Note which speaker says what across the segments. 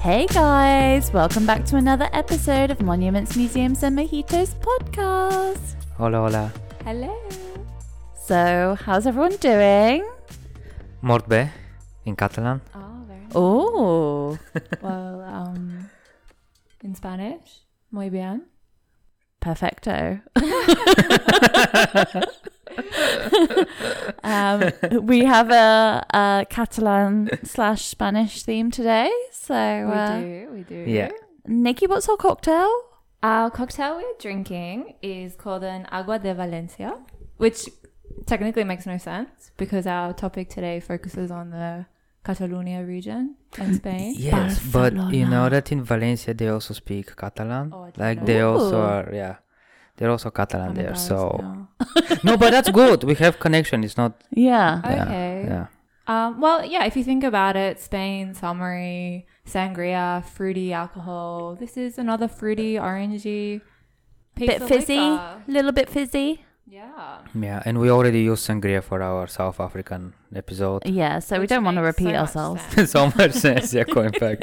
Speaker 1: Hey guys, welcome back to another episode of Monuments, Museums and Mojitos podcast.
Speaker 2: Hola, hola.
Speaker 1: Hello. So, how's everyone doing?
Speaker 2: Mort bé, in Catalan.
Speaker 3: Oh, very nice.
Speaker 1: Oh,
Speaker 3: Well, um, in Spanish, muy bien.
Speaker 1: perfecto. um, we have a, a Catalan slash Spanish theme today. So,
Speaker 3: We
Speaker 1: uh,
Speaker 3: do, we do.
Speaker 2: Yeah.
Speaker 1: Nikki, what's our cocktail?
Speaker 3: Our cocktail we're drinking is called an agua de Valencia, which technically makes no sense because our topic today focuses on the Catalonia region in Spain.
Speaker 2: Yes, but you know that in Valencia they also speak Catalan.
Speaker 3: Oh,
Speaker 2: like
Speaker 3: know.
Speaker 2: they also are, yeah. They're also Catalan
Speaker 3: I'm
Speaker 2: there. So no, but that's good. We have connection. It's not.
Speaker 1: Yeah.
Speaker 2: yeah,
Speaker 3: Okay.
Speaker 2: Yeah.
Speaker 3: Um, well, yeah, if you think about it, Spain, summery, sangria, fruity alcohol. This is another fruity, orangey, piece
Speaker 1: Bit
Speaker 3: of
Speaker 1: fizzy,
Speaker 3: liquor.
Speaker 1: little bit fizzy.
Speaker 3: Yeah.
Speaker 2: Yeah, and we already used sangria for our South African episode.
Speaker 1: Yeah, so we don't want to
Speaker 3: makes so
Speaker 1: repeat
Speaker 3: much
Speaker 1: ourselves.
Speaker 2: so much sense. Yeah, going back.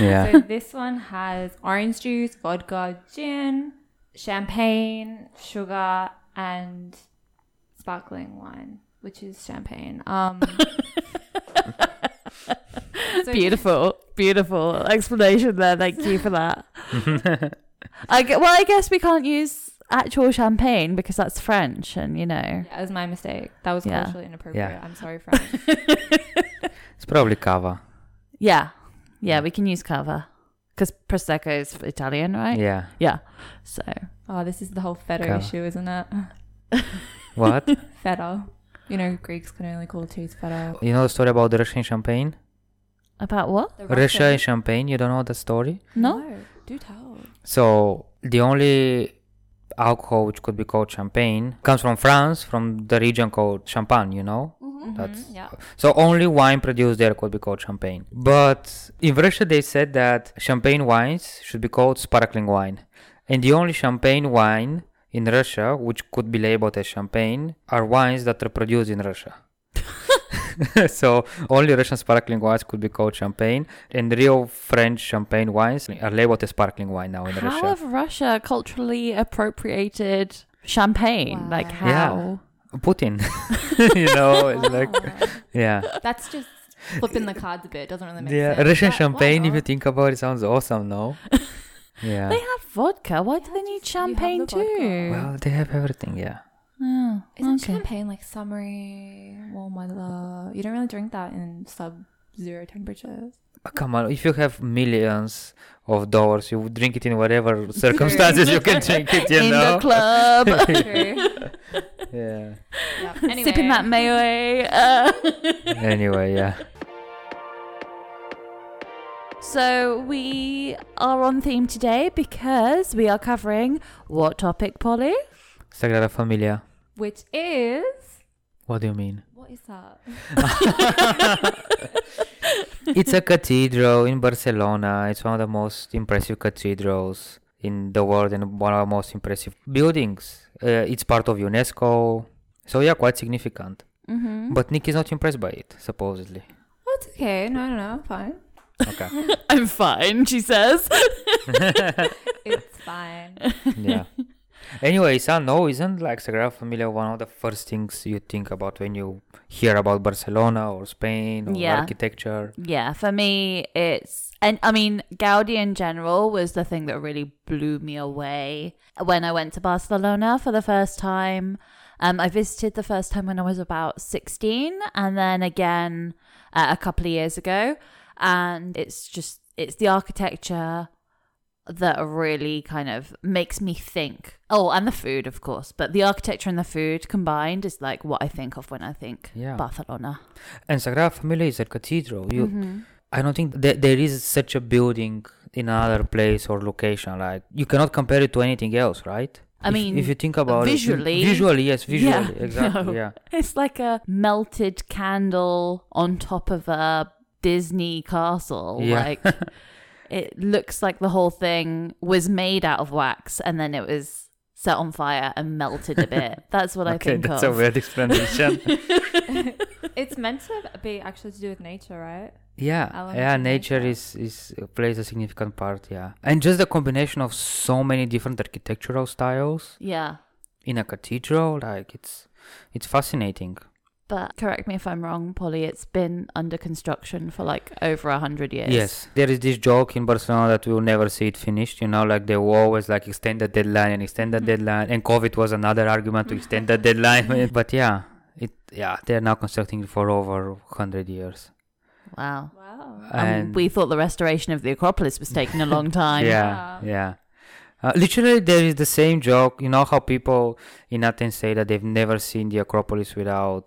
Speaker 2: yeah.
Speaker 3: So this one has orange juice, vodka, gin, champagne, sugar, and sparkling wine, which is champagne. Um, so-
Speaker 1: Beautiful, beautiful explanation there. Thank you for that. I gue- well, I guess we can't use actual champagne because that's French, and you know.
Speaker 3: Yeah, that was my mistake. That was
Speaker 1: Yeah.
Speaker 3: culturally inappropriate.
Speaker 2: Yeah.
Speaker 3: I'm sorry, French.
Speaker 2: It's probably cava.
Speaker 1: Yeah, yeah, we can use cava because prosecco is Italian, right?
Speaker 2: Yeah.
Speaker 1: Yeah. So
Speaker 3: oh, this is the whole feta
Speaker 2: Cava.
Speaker 3: issue, isn't it?
Speaker 2: What?
Speaker 3: Feta. You know, Greeks can only call cheese feta.
Speaker 2: you know the story about the Russian champagne?
Speaker 1: about what?
Speaker 3: The
Speaker 2: Russia
Speaker 3: Russian-
Speaker 2: and champagne. You don't know the story?
Speaker 1: No.
Speaker 3: do tell.
Speaker 2: So the only alcohol which could be called champagne comes from France, from the region called Champagne. You know. That's-
Speaker 3: Mhm, yeah.
Speaker 2: So only wine produced there could be called champagne. But in Russia they said that champagne wines should be called sparkling wine. And the only champagne wine in Russia which could be labeled as champagne are wines that are produced in Russia. so only Russian sparkling wines could be called champagne, and real French champagne wines are labeled as sparkling wine now in
Speaker 1: How
Speaker 2: Russia.
Speaker 1: How have Russia culturally appropriated champagne? Like
Speaker 3: Wow.
Speaker 1: how?
Speaker 2: Putin, you know, it's like yeah.
Speaker 3: That's just flipping the cards a bit. Doesn't really make sense.
Speaker 2: Yeah,
Speaker 3: sense.
Speaker 2: Russian
Speaker 3: But
Speaker 2: champagne, if you think about it, sounds awesome, no? yeah.
Speaker 1: They have vodka. Why do they need
Speaker 3: just- you have
Speaker 1: champagne
Speaker 3: the vodka.
Speaker 1: too?
Speaker 2: well, they have everything, yeah.
Speaker 1: Oh,
Speaker 3: Isn't
Speaker 1: okay.
Speaker 3: champagne like summery, warm weather? You don't really drink that in sub-zero temperatures.
Speaker 2: Uh, Come on, if you have millions of dollars, you would drink it in whatever circumstances you can drink it, you
Speaker 1: In
Speaker 2: know?
Speaker 1: the club,
Speaker 3: True.
Speaker 2: Yeah.
Speaker 3: yeah. Anyway.
Speaker 1: sipping that mayo. Uh.
Speaker 2: Anyway, yeah.
Speaker 1: So we are on theme today because we are covering what topic, Polly?
Speaker 2: Sagrada Familia.
Speaker 3: Which is
Speaker 2: What do you mean?
Speaker 3: what is that?
Speaker 2: it's a cathedral in Barcelona. It's one of the most impressive cathedrals in the world and one of the most impressive buildings. Uh, it's part of UNESCO. So, yeah, quite significant.
Speaker 1: Mm-hmm.
Speaker 2: But Nick is not impressed by it, supposedly.
Speaker 3: That's okay. No, no, no. I'm fine.
Speaker 2: Okay.
Speaker 1: I'm fine, she says.
Speaker 3: It's fine.
Speaker 2: yeah. Anyway, son, no, isn't like Sagrada Familia one of the first things you think about when you hear about Barcelona or Spain or
Speaker 1: Yeah.
Speaker 2: architecture?
Speaker 1: Yeah, for me, it's and I mean Gaudi in general was the thing that really blew me away when I went to Barcelona for the first time. Um, I visited the first time when I was about sixteen, and then again uh, a couple of years ago. And it's just it's the architecture that really kind of makes me think. Oh, and the food, of course, but the architecture and the food combined is like what I think of when I think
Speaker 2: Yeah.
Speaker 1: Barcelona.
Speaker 2: And Sagrada Familia is a cathedral. You,
Speaker 1: Mhm.
Speaker 2: I don't think that there is such a building in another place or location. Like you cannot compare it to anything else, right?
Speaker 1: I
Speaker 2: If-
Speaker 1: mean,
Speaker 2: if you think about
Speaker 1: visually-
Speaker 2: it, visually, yes, visually,
Speaker 1: Yeah,
Speaker 2: exactly,
Speaker 1: no.
Speaker 2: yeah,
Speaker 1: It's like a melted candle on top of a Disney castle.
Speaker 2: Yeah.
Speaker 1: Like it looks like the whole thing was made out of wax and then it was set on fire and melted a bit. That's what I think.
Speaker 2: okay,
Speaker 1: think
Speaker 2: that's
Speaker 1: of.
Speaker 2: a weird explanation.
Speaker 3: it's meant to be actually to do with nature, right?
Speaker 2: Yeah yeah nature is is plays a significant part yeah and just the combination of so many different architectural styles
Speaker 1: Yeah.
Speaker 2: in a cathedral like it's it's fascinating
Speaker 1: But correct me if I'm wrong, Polly, it's been under construction for like over a hundred years.
Speaker 2: yes there is this joke in barcelona that we'll never see it finished you know like they will always like extend the deadline and extend the
Speaker 3: Mhm.
Speaker 2: deadline and covid was another argument to extend the deadline but yeah it yeah they're now constructing it for over 100 years
Speaker 1: Wow.
Speaker 3: Wow.
Speaker 1: And
Speaker 2: and
Speaker 1: we thought the restoration of the Acropolis was taking a long time.
Speaker 2: yeah
Speaker 3: Wow.
Speaker 2: yeah uh, literally there is the same joke you know how people in athens say that they've never seen the acropolis without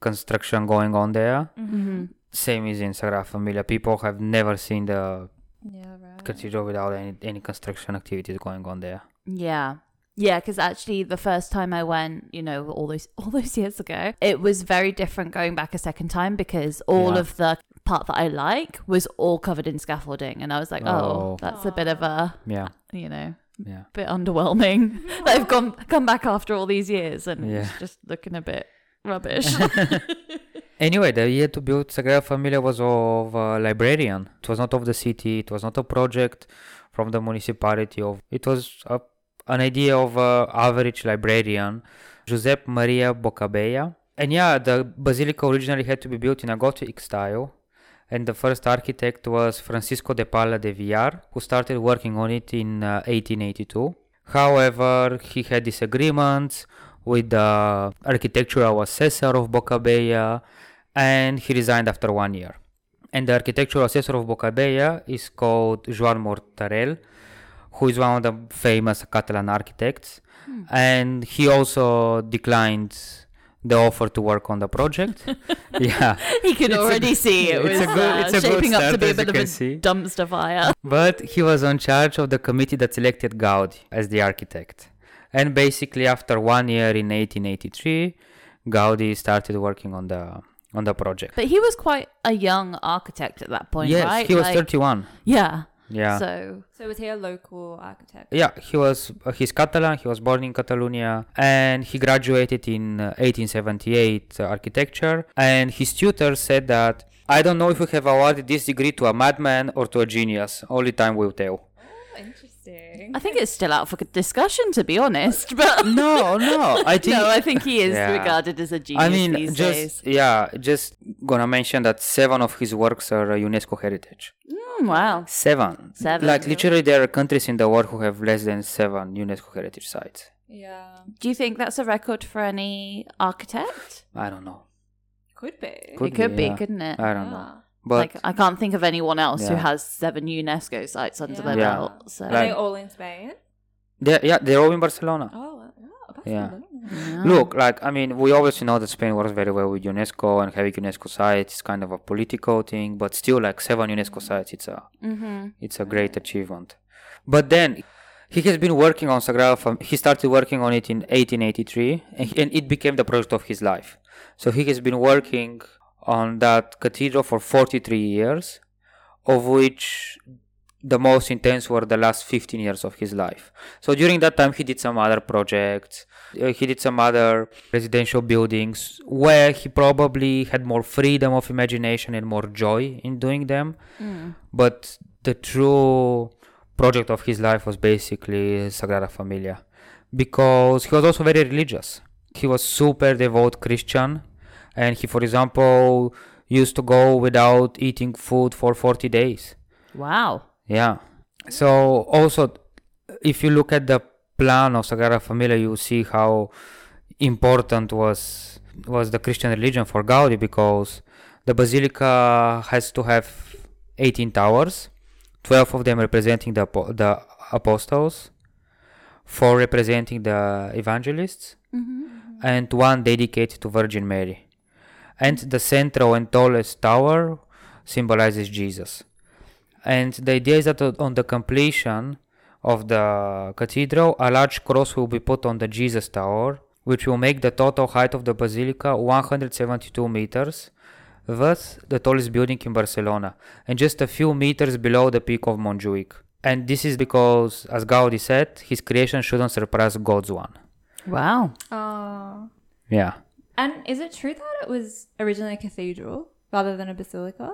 Speaker 2: construction going on there
Speaker 1: hmm
Speaker 2: same is in sagrada familia people have never seen the
Speaker 3: Yeah, right.
Speaker 2: cathedral without any, any construction activities going on there
Speaker 1: Yeah. Yeah, because actually, the first time I went, you know, all those all those years ago, it was very different going back a second time because all
Speaker 2: Yeah.
Speaker 1: of the part that I like was all covered in scaffolding, and I was like, oh,
Speaker 2: Oh.
Speaker 1: that's a bit of a,
Speaker 2: yeah
Speaker 1: you know,
Speaker 2: yeah
Speaker 1: bit underwhelming. that I've gone come back after all these years, and
Speaker 2: Yeah.
Speaker 1: it's just looking a bit rubbish.
Speaker 2: Anyway, the year to build Sagrada Familia was of a librarian. It was not of the city. It was not a project from the municipality. Of it was a, an idea of a average librarian, Josep Maria Bocabella. And yeah, the basilica originally had to be built in a Gothic style. And the first architect was Francisco de Paula de Villar, who started working on it in uh, 1882. However, he had disagreements with the architectural assessor of Bocabella and he resigned after one year. And the architectural assessor of Bocabella is called Joan Martorell, who is one of the famous Catalan architects. And he also declined the offer to work on the project. yeah,
Speaker 1: he could
Speaker 2: It's a-
Speaker 1: already see it was
Speaker 2: good-
Speaker 1: uh,
Speaker 2: it's a good
Speaker 1: shaping up to be a bit of a
Speaker 2: see.
Speaker 1: dumpster fire.
Speaker 2: but he was on charge of the committee that selected Gaudi as the architect. And basically, after one year in 1883, Gaudi started working on the on the project.
Speaker 1: But he was quite a young architect at that point, right?
Speaker 2: yes,
Speaker 1: right?
Speaker 2: he was
Speaker 1: Like,
Speaker 2: 31.
Speaker 1: Yeah.
Speaker 2: Yeah.
Speaker 1: So
Speaker 3: So was he a local architect?
Speaker 2: Yeah, he was uh, he's Catalan. He was born in Catalonia, and he graduated in uh, 1878 uh, architecture. And his tutor said that I don't know if we have awarded this degree to a madman or to a genius. Only time will tell.
Speaker 3: Oh, interesting.
Speaker 1: I think it's still out for discussion, to be honest. But
Speaker 2: No, no, I think.
Speaker 1: no, I think he is
Speaker 2: Yeah.
Speaker 1: regarded as a genius
Speaker 2: I mean,
Speaker 1: these
Speaker 2: just
Speaker 1: days.
Speaker 2: yeah, just gonna mention that seven of his works are uh, UNESCO heritage.
Speaker 1: Mm, wow.
Speaker 2: Seven.
Speaker 1: Seven.
Speaker 2: Like literally, there are countries in the world who have less than seven UNESCO heritage sites.
Speaker 3: yeah,
Speaker 1: Do you think that's a record for any architect?
Speaker 2: I don't know.
Speaker 3: could be.
Speaker 2: Could
Speaker 1: it could
Speaker 2: be,
Speaker 1: be,
Speaker 2: yeah.
Speaker 1: couldn't it?
Speaker 2: I don't know.
Speaker 3: Yeah.
Speaker 2: But
Speaker 1: like I can't think of anyone else who
Speaker 2: Yeah.
Speaker 1: has seven UNESCO sites under
Speaker 3: Yeah.
Speaker 1: their
Speaker 2: Yeah.
Speaker 1: belt. So
Speaker 3: Are
Speaker 2: Like-
Speaker 3: they all in Spain?
Speaker 2: they're, yeah, they're all in Barcelona.
Speaker 3: Oh, wow.
Speaker 2: Yeah.
Speaker 3: Barcelona.
Speaker 1: Yeah.
Speaker 2: Look, like I mean, we obviously know that Spain works very well with UNESCO and having UNESCO sites is kind of a political thing, but still, like seven UNESCO sites, it's a
Speaker 1: Mm-hmm.
Speaker 2: it's a great achievement. But then he has been working on Sagrada. Fam- he started working on it in 1883, and, he- and it became the project of his life. So he has been working on that cathedral for 43 years, of which the most intense were the last 15 years of his life. So during that time, he did some other projects. Uh, he did some other residential buildings where he probably had more freedom of imagination and more joy in doing them.
Speaker 1: Mm.
Speaker 2: But the true project of his life was basically Sagrada Familia because he was also very religious. He was super devout Christian and he, for example, used to go without eating food for 40 days.
Speaker 1: Wow.
Speaker 2: Yeah. So also, if you look at the plan of Sagrada Familia, you see how important was was the Christian religion for Gaudi because the basilica has to have 18 towers, 12 of them representing the the apostles, four representing the evangelists,
Speaker 1: Mm-hmm.
Speaker 2: and one dedicated to Virgin Mary. And the central and tallest tower symbolizes Jesus. And the idea is that on the completion of the cathedral, a large cross will be put on the Jesus Tower, which will make the total height of the basilica 172 meters, thus the tallest building in Barcelona, and just a few meters below the peak of Montjuic. And this is because, as Gaudi said, his creation shouldn't surpass God's one.
Speaker 1: Wow.
Speaker 3: Oh.
Speaker 2: Yeah.
Speaker 3: And is it true that it was originally a cathedral rather than a basilica?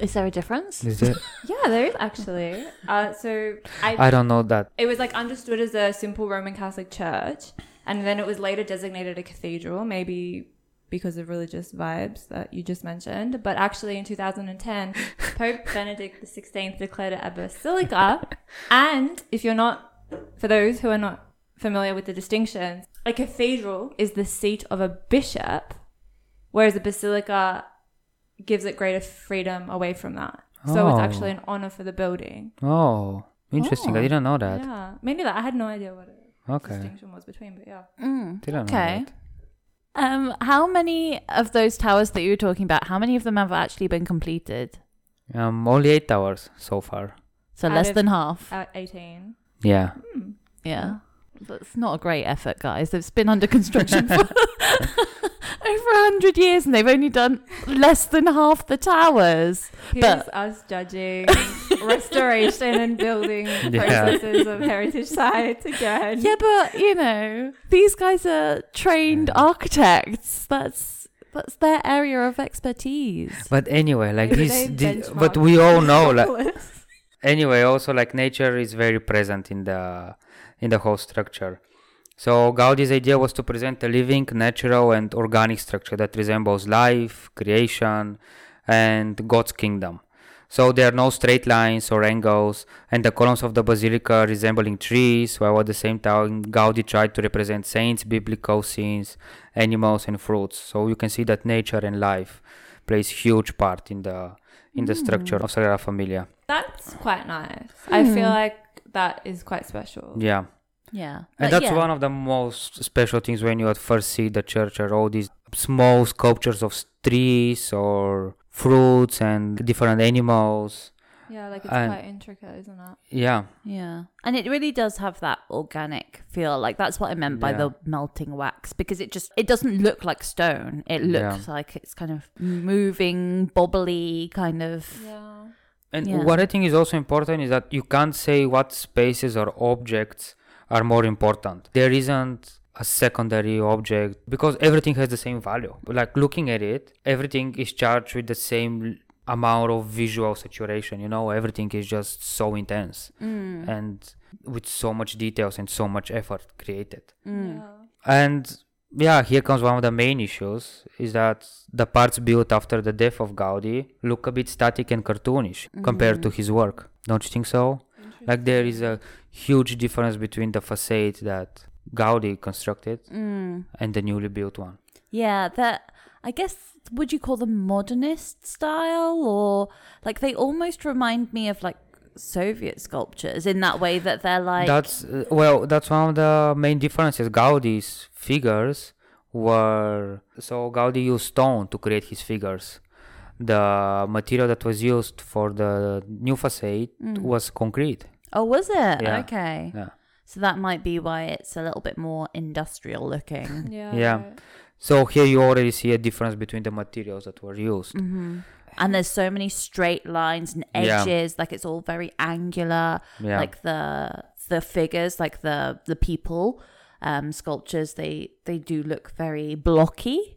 Speaker 1: Is there a difference?
Speaker 2: Is it?
Speaker 3: Yeah, there is actually. Uh, so I,
Speaker 2: I don't know that.
Speaker 3: it was like understood as a simple Roman Catholic church, and then it was later designated a cathedral, maybe because of religious vibes that you just mentioned. But actually, in 2010, Pope Benedict XVI declared it a basilica. And if you're not, for those who are not familiar with the distinctions, a cathedral is the seat of a bishop, whereas a basilica gives it greater freedom away from that. So it's
Speaker 2: Oh.
Speaker 3: actually an honor for the building.
Speaker 2: Oh, interesting. I
Speaker 1: Oh.
Speaker 2: didn't know that.
Speaker 3: Yeah, maybe that I had no idea what a
Speaker 2: Okay.
Speaker 3: distinction was between, but yeah.
Speaker 1: Mm,
Speaker 2: Didn't
Speaker 1: okay.
Speaker 2: know that.
Speaker 1: Um, how many of those towers that you were talking about? How many of them have actually been completed?
Speaker 2: Um, only eight hours so far.
Speaker 1: So
Speaker 3: Out
Speaker 1: less
Speaker 3: of-
Speaker 1: than half.
Speaker 3: At 18.
Speaker 2: Yeah.
Speaker 3: Hmm.
Speaker 1: Yeah. That's not a great effort, guys. It's been under construction for over a hundred years, and they've only done less than half the towers.
Speaker 3: Here's
Speaker 1: But-
Speaker 3: us judging restoration and building
Speaker 2: Yeah.
Speaker 3: processes of heritage sites again.
Speaker 1: Yeah, but you know, these guys are trained architects. That's that's their area of expertise.
Speaker 2: But anyway, like
Speaker 3: Maybe
Speaker 2: this, but we all know, like anyway, also like nature is very present in the in the whole structure. So Gaudi's idea was to present a living, natural, and organic structure that resembles life, creation, and God's kingdom. So there are no straight lines or angles, and the columns of the basilica resembling trees, while at the same time Gaudi tried to represent saints, biblical scenes, animals, and fruits. So you can see that nature and life plays huge part in the in the structure of Sagrada Familia.
Speaker 3: That's quite nice. I feel
Speaker 1: Hmm.
Speaker 3: like that is quite special.
Speaker 2: Yeah.
Speaker 1: Yeah,
Speaker 2: And
Speaker 1: But
Speaker 2: that's
Speaker 1: yeah.
Speaker 2: one of the most special things when you at first see the church are all these small sculptures of trees or fruits and different animals.
Speaker 3: Yeah, like it's
Speaker 2: And-
Speaker 3: quite intricate, isn't it?
Speaker 2: Yeah,
Speaker 1: Yeah. And it really does have that organic feel. Like that's what I meant by
Speaker 2: Yeah.
Speaker 1: the melting wax because it just it doesn't look like stone. It looks like it's kind of moving, bobbly kind of
Speaker 3: Yeah.
Speaker 2: And
Speaker 1: Yeah.
Speaker 2: what I think is also important is that you can't say what spaces or objects are more important. There isn't a secondary object because everything has the same value. Like looking at it, everything is charged with the same amount of visual saturation. You know, everything is just so intense.
Speaker 1: Mm.
Speaker 2: and with so much details and so much effort created.
Speaker 1: Mm.
Speaker 3: Yeah.
Speaker 2: And yeah, here comes one of the main issues is that the parts built after the death of Gaudi look a bit static and cartoonish compared to his work. Don't you think so? Like there is a huge difference between the facade that Gaudi constructed
Speaker 1: Mm.
Speaker 2: and the newly built one.
Speaker 1: Yeah, that I guess would you call them modernist style or like they almost remind me of like Soviet sculptures in that way that they're like
Speaker 2: that's uh, well, that's one of the main differences. Gaudi's figures were so Gaudi used stone to create his figures. The material that was used for the new facade was concrete.
Speaker 1: Oh, was it?
Speaker 2: Yeah.
Speaker 1: Okay.
Speaker 2: Yeah.
Speaker 1: So that might be why it's a little bit more industrial looking.
Speaker 3: Yeah.
Speaker 2: Yeah.
Speaker 3: right.
Speaker 2: So here you already see a difference between the materials that were used.
Speaker 1: hmm And there's so many straight lines and
Speaker 2: Yeah.
Speaker 1: edges, like it's all very angular.
Speaker 2: Yeah.
Speaker 1: Like the the figures, like the the people um, sculptures, they they do look very blocky.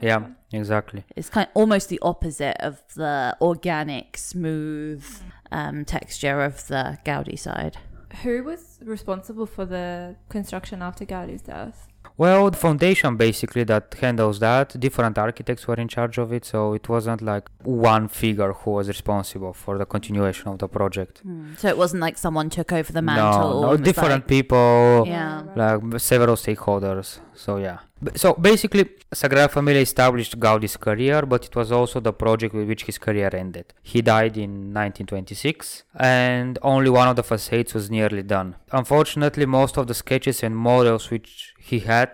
Speaker 2: yeah, exactly.
Speaker 1: It's kind of almost the opposite of the organic, smooth um, texture of the Gaudi side.
Speaker 3: Who was responsible for the construction after Gaudi's death?
Speaker 2: Well, the foundation basically that handles that, different architects were in charge of it, so it wasn't like one figure who was responsible for the continuation of the project. Hmm.
Speaker 1: So it wasn't like someone took over the mantle.
Speaker 2: no, no, different
Speaker 1: like-
Speaker 2: people,
Speaker 1: Yeah.
Speaker 2: like several stakeholders. So yeah. So basically, Sagrada Familia established Gaudi's career, but it was also the project with which his career ended. He died in 1926, and only one of the facades was nearly done. Unfortunately, most of the sketches and models which he had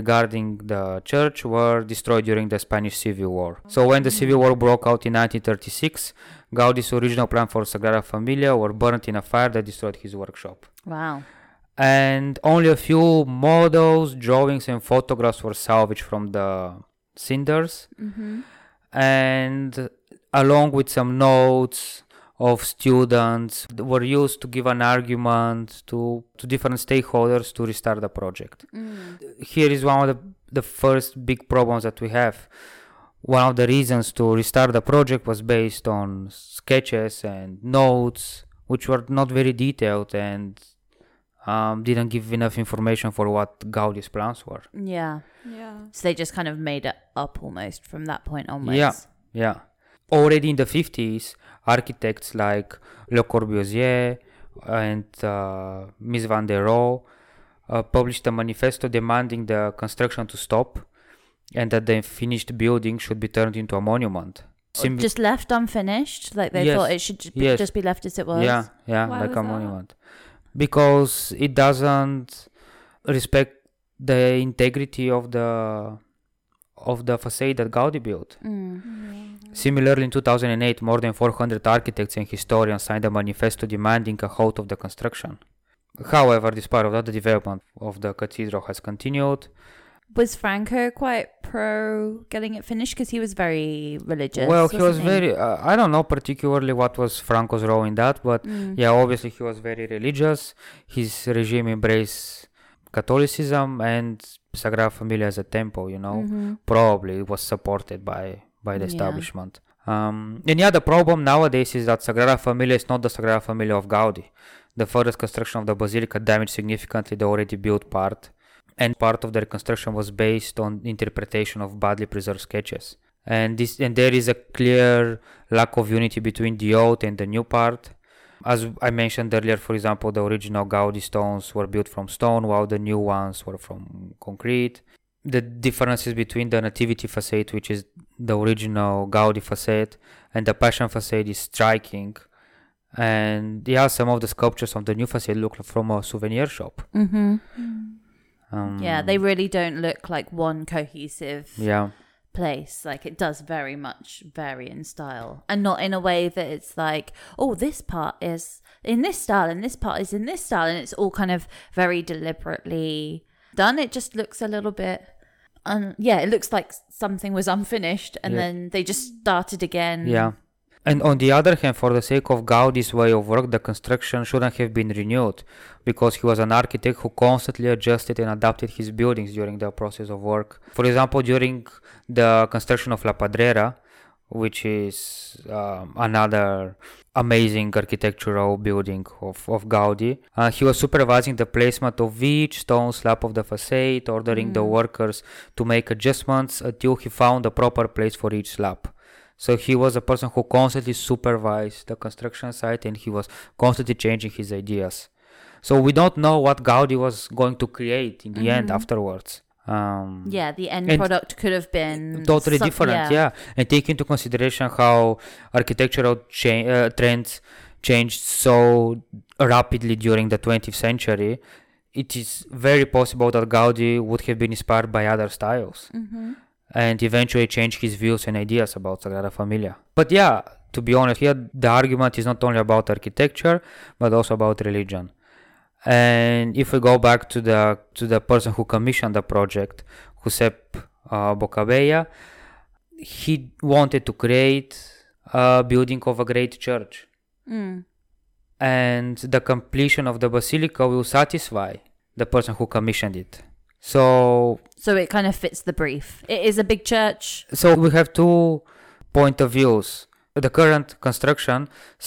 Speaker 2: regarding the church were destroyed during the Spanish Civil War. So when the Civil War broke out in 1936, Gaudi's original plan for Sagrada Familia were burnt in a fire that destroyed his workshop
Speaker 1: Wow.
Speaker 2: and only a few models, drawings, and photographs were salvaged from the cinders.
Speaker 1: Mm-hmm.
Speaker 2: And along with some notes of students, that were used to give an argument to, to different stakeholders to restart the project.
Speaker 1: Mm.
Speaker 2: Here is one of the, the first big problems that we have. one of the reasons to restart the project was based on sketches and notes, which were not very detailed and um, didn't give enough information for what Gaudi's plans were.
Speaker 1: Yeah.
Speaker 3: Yeah.
Speaker 1: So they just kind of made it up almost from that point onwards.
Speaker 2: Yeah. Yeah. Already in the 50s, architects like Le Corbusier and uh, Mies van der Rohe uh, published a manifesto demanding the construction to stop and that the finished building should be turned into a monument. Sim-
Speaker 1: Just left unfinished, like they
Speaker 2: Yes.
Speaker 1: thought it should just be,
Speaker 2: Yes.
Speaker 1: just be left as it was.
Speaker 2: yeah, yeah,
Speaker 3: Why
Speaker 2: like a
Speaker 3: that?
Speaker 2: monument. Because it doesn't respect the integrity of the of the facade that Gaudi built.
Speaker 1: Mm.
Speaker 2: Similarly, in 2008, more than 400 architects and historians signed a manifesto demanding a halt of the construction. However, despite of that, the development of the cathedral has continued.
Speaker 1: Was Franco quite pro getting it finished because he was very religious?
Speaker 2: well, he was
Speaker 1: wasn't
Speaker 2: very, uh, I don't know particularly what was Franco's role in that, but
Speaker 1: Mm.
Speaker 2: yeah, obviously he was very religious. His regime embraced Catholicism and Sagrada Familia as a temple, you know.
Speaker 1: Mhm.
Speaker 2: probably it was supported by by the
Speaker 1: Yeah.
Speaker 2: establishment. Um, and yeah, the problem nowadays is that Sagrada Familia is not the Sagrada Familia of Gaudi. The further construction of the basilica damaged significantly the already built part, and part of the reconstruction was based on interpretation of badly preserved sketches. And this and there is a clear lack of unity between the old and the new part. As I mentioned earlier, for example, the original Gaudi stones were built from stone, while the new ones were from concrete. The differences between the nativity facade which is the original gaudi facade and the passion facade is striking. And yeah some of the sculptures on the new facade look from a souvenir shop.
Speaker 1: Mhm.
Speaker 2: um,
Speaker 1: Yeah, they really don't look like one cohesive
Speaker 2: yeah
Speaker 1: place. Like it does very much vary in style, and not in a way that it's like, oh, this part is in this style, and this part is in this style, and it's all kind of very deliberately done. It just looks a little bit. Um, yeah, it looks like something was unfinished, and
Speaker 2: Yeah.
Speaker 1: then they just started again.
Speaker 2: yeah and on the other hand for the sake of gaudi's way of work the construction shouldn't have been renewed because he was an architect who constantly adjusted and adapted his buildings during the process of work for example during the construction of la pedrera which is um, another amazing architectural building of, of Gaudi. Uh, he was supervising the placement of each stone slab of the facade, ordering the
Speaker 1: Mm.
Speaker 2: workers to make adjustments until he found the proper place for each slab. So he was a person who constantly supervised the construction site and he was constantly changing his ideas. So we don't know what Gaudi was going to create in the end
Speaker 1: Mhm.
Speaker 2: afterwards. Um,
Speaker 1: Yeah, the end product could have been
Speaker 2: totally
Speaker 1: some-
Speaker 2: different yeah. and take into consideration how architectural cha- uh, trends changed so rapidly during the 20th century it is very possible that gaudi would have been inspired by other styles
Speaker 1: Mhm.
Speaker 2: And eventually change his views and ideas about sagrada familia. But yeah to be honest here the argument is not only about architecture but also about religion. And if we go back to the to the person who commissioned the project Josep uh, Bocabella, he wanted to create a building of a great church.
Speaker 1: Mm.
Speaker 2: and the completion of the basilica will satisfy the person who commissioned it so
Speaker 1: So it kind of fits the brief. It is a big church.
Speaker 2: so we have two point of views the current construction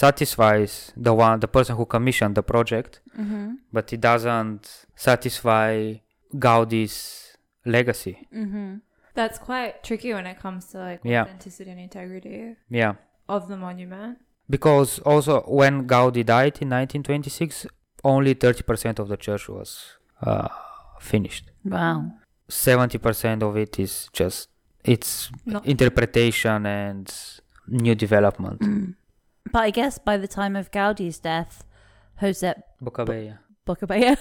Speaker 2: satisfies the one the person who commissioned the project
Speaker 1: Mm-hmm.
Speaker 2: but it doesn't satisfy gaudi's legacy
Speaker 1: Mm-hmm.
Speaker 3: That's quite tricky when it comes to like
Speaker 2: Yeah.
Speaker 3: authenticity and integrity
Speaker 2: yeah
Speaker 3: of the monument.
Speaker 2: because also when gaudi died in 1926 only 30% of the church was uh, finished
Speaker 1: Wow.
Speaker 2: 70% of it is just it's
Speaker 3: No.
Speaker 2: interpretation and new development
Speaker 1: Mm. But I guess by the time of Gaudi's death, Josep
Speaker 2: Bocabella.
Speaker 1: Bocabella,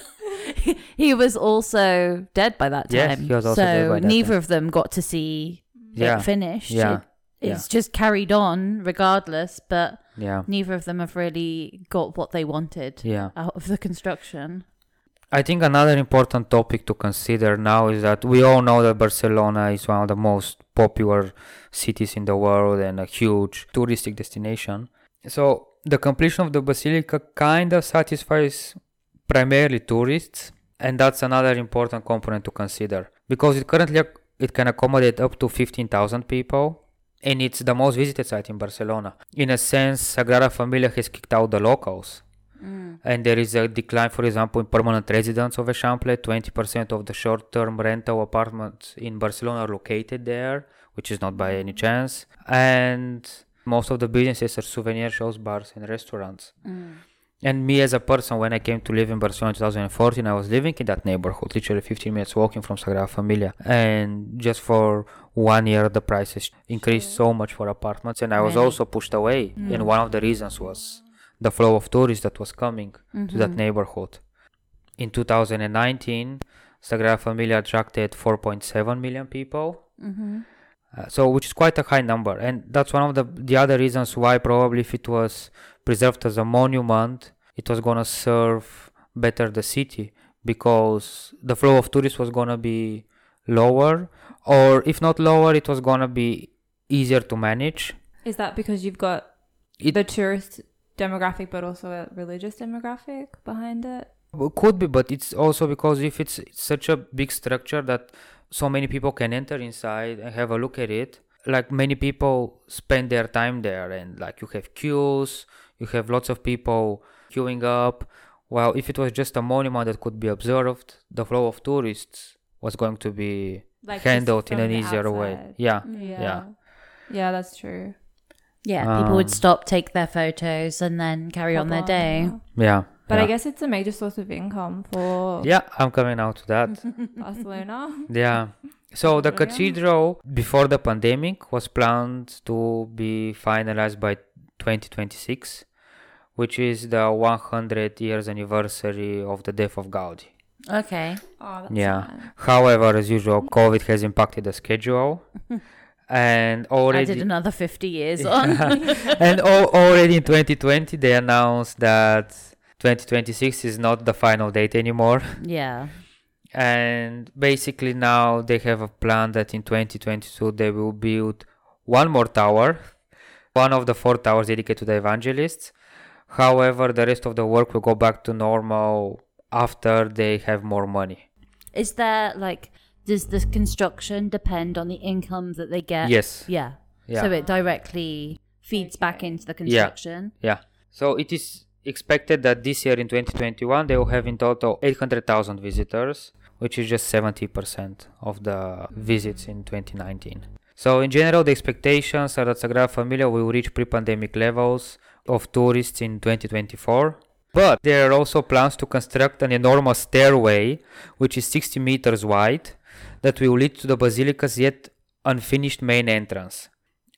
Speaker 1: he was also dead by that
Speaker 2: Yes,
Speaker 1: time.
Speaker 2: he was also
Speaker 1: so
Speaker 2: dead by that
Speaker 1: neither
Speaker 2: time.
Speaker 1: of them got to see
Speaker 2: Yeah,
Speaker 1: it finished.
Speaker 2: yeah,
Speaker 1: It- it's just carried on regardless, but
Speaker 2: yeah
Speaker 1: neither of them have really got what they wanted
Speaker 2: yeah
Speaker 1: out of the construction.
Speaker 2: I think another important topic to consider now is that we all know that Barcelona is one of the most popular cities in the world and a huge touristic destination. So the completion of the basilica kind of satisfies primarily tourists, and that's another important component to consider because it currently it can accommodate up to 15,000 people and it's the most visited site in Barcelona. In a sense, Sagrada Familia has kicked out the locals. Mm. And there is a decline, for example, in permanent residents of Eixample. 20% of the short term rental apartments in Barcelona are located there, which is not by any mm. chance. And most of the businesses are souvenir shops, bars, and restaurants. Mm. And me as a person, when I came to live in Barcelona in 2014, I was living in that neighborhood, literally 15 minutes walking from Sagrada Familia. And just for one year, the prices increased so much for apartments. And I was
Speaker 1: Really?
Speaker 2: also pushed away. And one of the reasons was the flow of tourists that was coming to that neighborhood. In 2019, Sagrada Familia attracted 4.7 million people. Uh, so which is quite a high number and that's one of the the other reasons why probably if it was preserved as a monument it was gonna serve better the city because the flow of tourists was gonna be lower or if not lower it was gonna be easier to manage
Speaker 3: Is that because you've got
Speaker 2: It-
Speaker 3: the tourist demographic, but also a religious demographic behind it?
Speaker 2: Well, could be but it's also because if it's, such a big structure that so many people can enter inside and have a look at it like many people spend their time there and like you have queues you have lots of people queuing up while if it was just a monument that could be observed the flow of tourists was going to be
Speaker 3: Like
Speaker 2: handled in an easier way yeah
Speaker 3: Yeah.
Speaker 2: Yeah.
Speaker 3: Yeah, that's true.
Speaker 1: Yeah, people would
Speaker 2: Um,
Speaker 1: stop, take their photos, and then carry on their
Speaker 3: Hop
Speaker 1: day.
Speaker 3: yeah.
Speaker 2: yeah
Speaker 3: But
Speaker 2: yeah.
Speaker 3: I guess it's a major source of income for
Speaker 2: yeah i'm coming out to that
Speaker 3: Barcelona.
Speaker 2: Yeah. So the
Speaker 3: Brilliant.
Speaker 2: cathedral before the pandemic was planned to be finalized by 2026, which is the 100 years anniversary of the death of Gaudi.
Speaker 1: Okay.
Speaker 3: Oh, that's
Speaker 2: Yeah.
Speaker 3: sad.
Speaker 2: However, as usual, COVID has impacted the schedule, and already Added
Speaker 1: another 50 years on.
Speaker 2: and al- already in 2020 they announced that 2026 is not the final date anymore.
Speaker 1: yeah.
Speaker 2: and basically now they have a plan that in 2022 they will build one more tower one of the four towers dedicated to the evangelists however the rest of the work will go back to normal after they have more money
Speaker 1: Is there like, does the construction depend on the income that they get?
Speaker 2: yes
Speaker 1: Yeah.
Speaker 2: yeah
Speaker 1: So it directly feeds back into the construction.
Speaker 2: yeah so it is expected that this year in 2021 they will have in total 800000 visitors which is just 70% of the visits in 2019 so in general the expectations are that sagrada familia will reach pre-pandemic levels of tourists in 2024 but there are also plans to construct an enormous stairway which is 60 meters wide that will lead to the basilica's yet unfinished main entrance.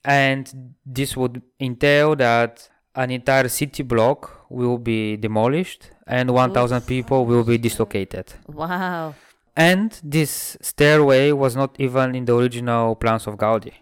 Speaker 2: And this would entail that an entire city block will be demolished and 1000 people will be dislocated.
Speaker 1: Wow.
Speaker 2: and this stairway was not even in the original plans of gaudi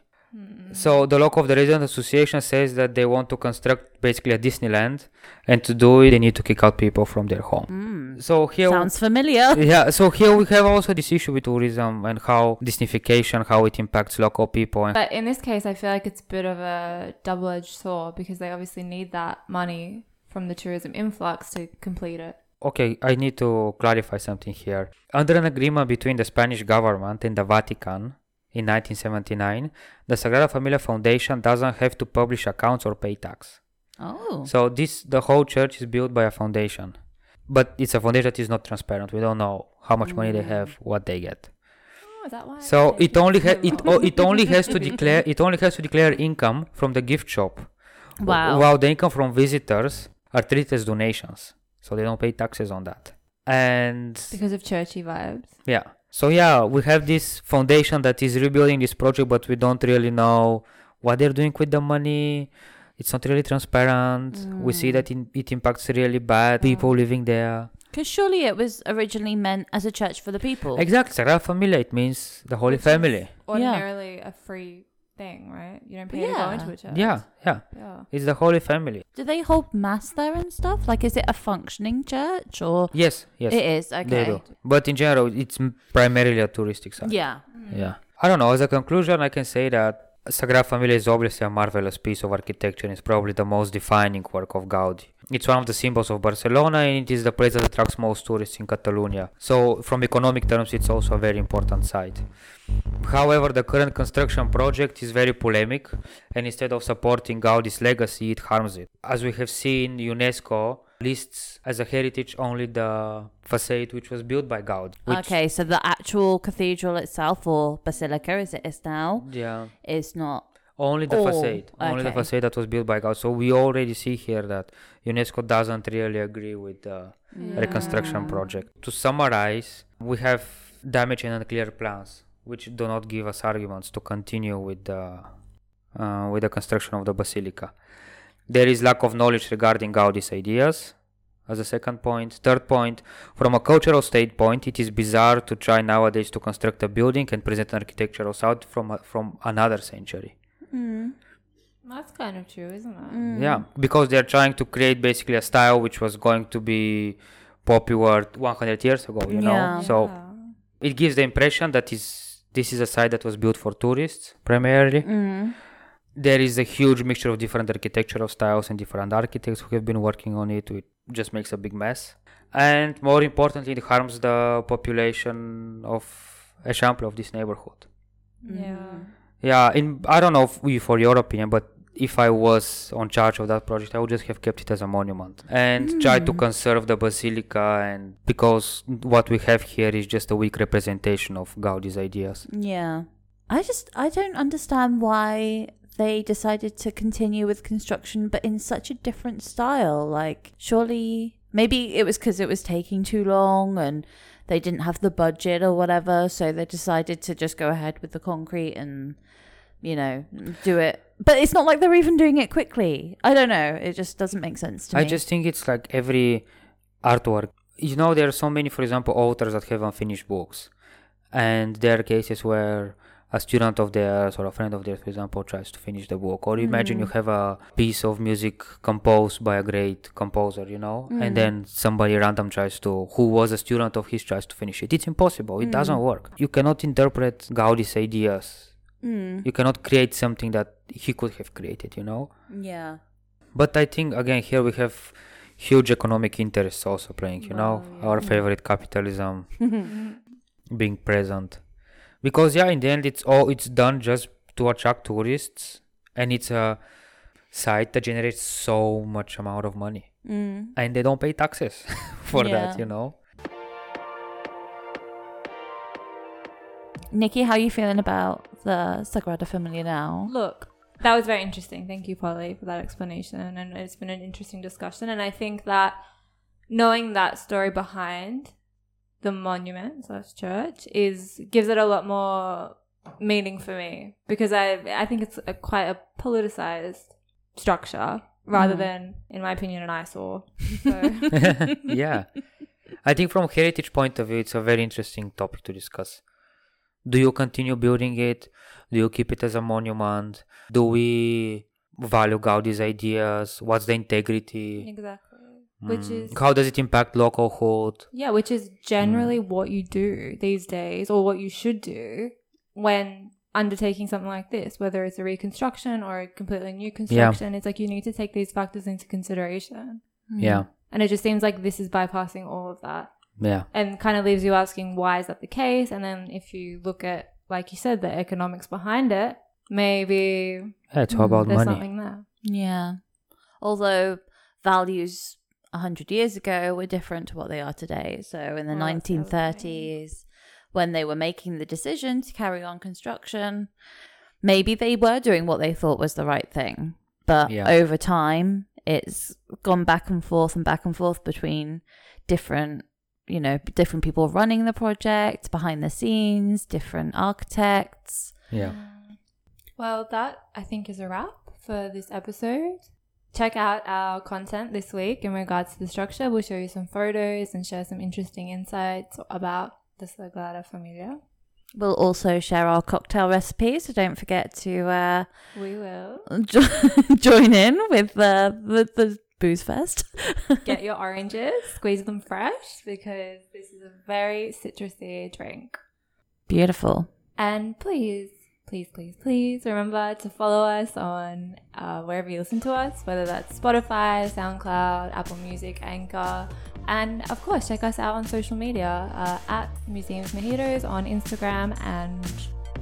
Speaker 2: so the local of the resident association says that they want to construct basically a disneyland and to do it they need to kick out people from their home
Speaker 1: Mm.
Speaker 2: so here
Speaker 1: Sounds familiar.
Speaker 2: yeah so here we have also this issue with tourism and how disneyfication how it impacts local people and
Speaker 3: But in this case, I feel like it's a bit of a double edged sword because they obviously need that money from the tourism influx to complete it.
Speaker 2: Okay, I need to clarify something here. Under an agreement between the Spanish government and the Vatican in 1979, the Sagrada Familia Foundation doesn't have to publish accounts or pay tax.
Speaker 1: Oh.
Speaker 2: So this the whole church is built by a foundation. But it's a foundation that is not transparent. We don't know how much money they have, mm. what they get.
Speaker 3: Oh, is that why?
Speaker 2: So it only ha-
Speaker 3: it
Speaker 2: it o- it only has to declare it only has to declare income from the gift shop.
Speaker 1: Wow.
Speaker 2: While the income from visitors are treated as donations. So they don't pay taxes on that. And
Speaker 3: because of churchy vibes.
Speaker 2: yeah. So yeah, we have this foundation that is rebuilding this project, but we don't really know what they're doing with the money. It's not really transparent. We see
Speaker 1: Mm.
Speaker 2: that in, it impacts really bad people living there.
Speaker 1: Because surely it was originally meant as a church for the people.
Speaker 2: Exactly, Sagrada Familia. It means the Holy
Speaker 3: Which
Speaker 2: Family.
Speaker 3: Ordinarily a free thing, right? You don't pay to go
Speaker 1: Yeah.
Speaker 3: into a church.
Speaker 2: Yeah, yeah.
Speaker 3: Yeah.
Speaker 2: It's the Holy Family.
Speaker 1: Do they hold mass there and stuff? Like, is it a functioning church or?
Speaker 2: Yes, yes,
Speaker 1: It is. Okay.
Speaker 2: they do. But in general, it's primarily a touristic site.
Speaker 1: Yeah. Mm.
Speaker 2: Yeah. I don't know. As a conclusion, I can say that Sagrada Familia is obviously a marvelous piece of architecture and it's probably the most defining work of Gaudi. It's one of the symbols of Barcelona and it is the place that attracts most tourists in Catalonia. So, from economic terms, it's also a very important site. However, the current construction project is very polemic and instead of supporting Gaudi's legacy, it harms it. As we have seen, UNESCO lists as a heritage only the facade which was built by Gaudi.
Speaker 1: Okay, so the actual cathedral itself or basilica, as it is now,
Speaker 2: Yeah.
Speaker 1: is not.
Speaker 2: Only the
Speaker 1: Oh,
Speaker 2: facade. Only the facade that was built by Gaudi. So we already see here that UNESCO doesn't really agree with the reconstruction project. To summarize, we have damage and unclear plans, which do not give us arguments to continue with the uh, with the construction of the basilica. There is lack of knowledge regarding Gaudi's ideas. As a second point, third point, from a cultural standpoint, it is bizarre to try nowadays to construct a building and present an architectural style from a, from another century.
Speaker 3: That's kind of true, isn't it?
Speaker 1: Mm.
Speaker 2: Yeah, because they're trying to create basically a style which was going to be popular 100 years ago, you know.
Speaker 1: Yeah.
Speaker 2: So it gives the impression that is this is a site that was built for tourists primarily.
Speaker 1: Mm.
Speaker 2: There is a huge mixture of different architectural styles and different architects who have been working on it. It just makes a big mess. And more importantly, it harms the population of Eixample of this neighborhood. Mm-hmm.
Speaker 3: yeah.
Speaker 2: Yeah, in I don't know if for your opinion, but if I was on charge of that project, I would just have kept it as a monument and hmm. try to conserve the basilica. And because what we have here is just a weak representation of Gaudi's ideas.
Speaker 1: Yeah. I just I don't understand why they decided to continue with construction but in such a different style. Like surely maybe it was cuz it was taking too long and they didn't have the budget or whatever, so they decided to just go ahead with the concrete and you know, do it. But it's not like they're even doing it quickly. I don't know. It just doesn't make sense to
Speaker 2: I
Speaker 1: me.
Speaker 2: I just think it's like every artwork. You know, there are so many, for example, authors that have unfinished books, and there are cases where a student of theirs or a friend of theirs, for example, tries to finish the book. Or imagine you mm. have a piece of music composed by a great composer, you know, and mm. then somebody random tries to, who was a student of his, tries to finish it. It's impossible. It doesn't mm. work. You cannot interpret Gaudi's ideas.
Speaker 1: Mm.
Speaker 2: You cannot create something that he could have created, you know.
Speaker 1: Yeah.
Speaker 2: But I think again here we have huge economic interests also playing, you know, our favorite capitalism being present. Because yeah, in the end it's all it's done just to attract tourists and it's a site that generates so much amount of money.
Speaker 1: Mm.
Speaker 2: And they don't pay taxes for
Speaker 1: Yeah.
Speaker 2: that, you know.
Speaker 1: Nikki, how are you feeling about the Sagrada Familia now?
Speaker 3: Look, that was very interesting. Thank you, Polly, for that explanation. And it's been an interesting discussion. And I think that knowing that story behind the monument slash church is gives it a lot more meaning for me because I I think it's a, quite a politicized structure rather
Speaker 1: Mm.
Speaker 3: than, in my opinion, an eyesore. So,
Speaker 2: yeah. I think from heritage point of view it's a very interesting topic to discuss. Do you continue building it? Do you keep it as a monument? Do we value Gaudi's ideas? What's the integrity?
Speaker 3: exactly. Which
Speaker 2: Mm.
Speaker 3: is
Speaker 2: how does it impact localhood?
Speaker 3: Yeah, which is generally
Speaker 2: Mm.
Speaker 3: what you do these days, or what you should do when undertaking something like this, whether it's a reconstruction or a completely new construction. It's like you need to take these factors into consideration.
Speaker 2: Yeah,
Speaker 3: And it just seems like this is bypassing all of that
Speaker 2: yeah,
Speaker 3: and kind of leaves you asking, why is that the case? And then if you look at, like you said, the economics behind it, maybe
Speaker 2: yeah. It's all about
Speaker 3: there's
Speaker 2: money.
Speaker 3: something there.
Speaker 1: Yeah. Although values a hundred years ago were different to what they are today. So in the
Speaker 3: Well, that's the other
Speaker 1: 1930s, when they were making the decision to carry on construction, maybe they were doing what they thought was the right thing. But
Speaker 2: Yeah.
Speaker 1: over time, it's gone back and forth and back and forth between different, you know, different people running the project, behind the scenes, different architects.
Speaker 2: Yeah,
Speaker 3: Well, that I think is a wrap for this episode. Check out our content this week in regards to the structure. We'll show you some photos and share some interesting insights about the Sagrada Familia.
Speaker 1: We'll also share our cocktail recipe, so don't forget to uh,
Speaker 3: We will
Speaker 1: jo- join in with the with the booze fest.
Speaker 3: get your oranges, squeeze them fresh because this is a very citrusy drink.
Speaker 1: Beautiful.
Speaker 3: And please please, please, please remember to follow us on uh, wherever you listen to us, whether that's Spotify, SoundCloud, Apple Music, Anchor. And of course, check us out on social media uh, at Museums Mojitos on Instagram and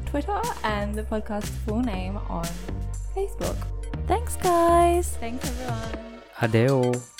Speaker 3: Twitter, and the podcast's full name on Facebook.
Speaker 1: Thanks, guys.
Speaker 3: Thanks, everyone.
Speaker 2: Adeo.